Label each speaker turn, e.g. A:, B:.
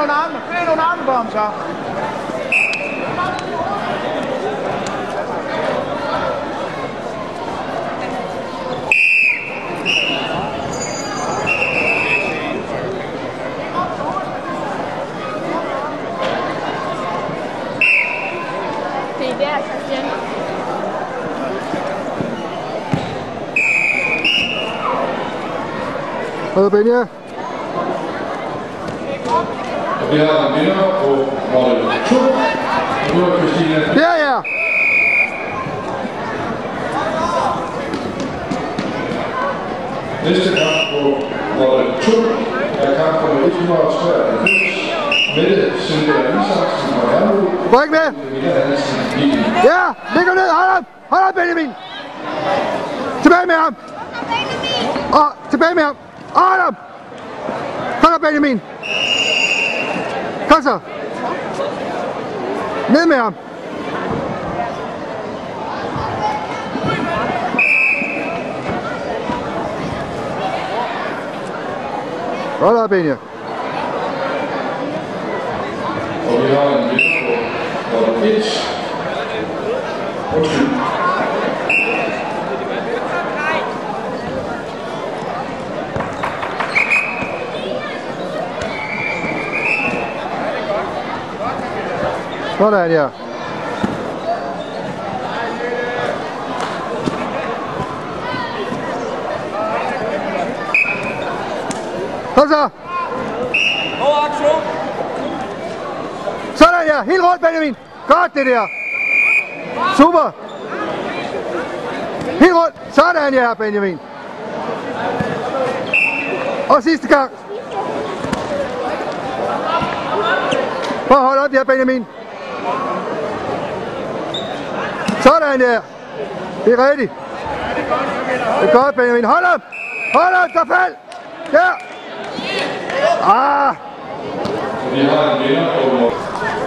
A: non-arma, qui non-arma,
B: Bamsa. Ben je?
C: Vi har en vinder på Model 2. Nu er Christina
B: Ja, ja.
C: Næste kamp på Model 2 er kamp nummer 193. Mette Silvia Isaksen fra Herlev.
B: Ryk med.
C: Mille Hansen Viking.
B: Ja, ham ned. Hold ham. Hold ham, Benjamin. Tilbage med ham. Og tilbage med ham. Hold ham. Kom så, Benjamin.
C: 가자 매매함 Olha lá, Beninha.
B: Sådan, ja. Kom så. Sådan, ja. Helt rundt, Benjamin. Godt, det der. Super. Helt rundt. Sådan, ja, Benjamin. Og sidste gang. Bare hold op, ja, Benjamin. Sådan der. Det er rigtigt. Det er godt, Benjamin. Hold op! Hold op, der fald! Der! Ah!
C: Vi har en vinder på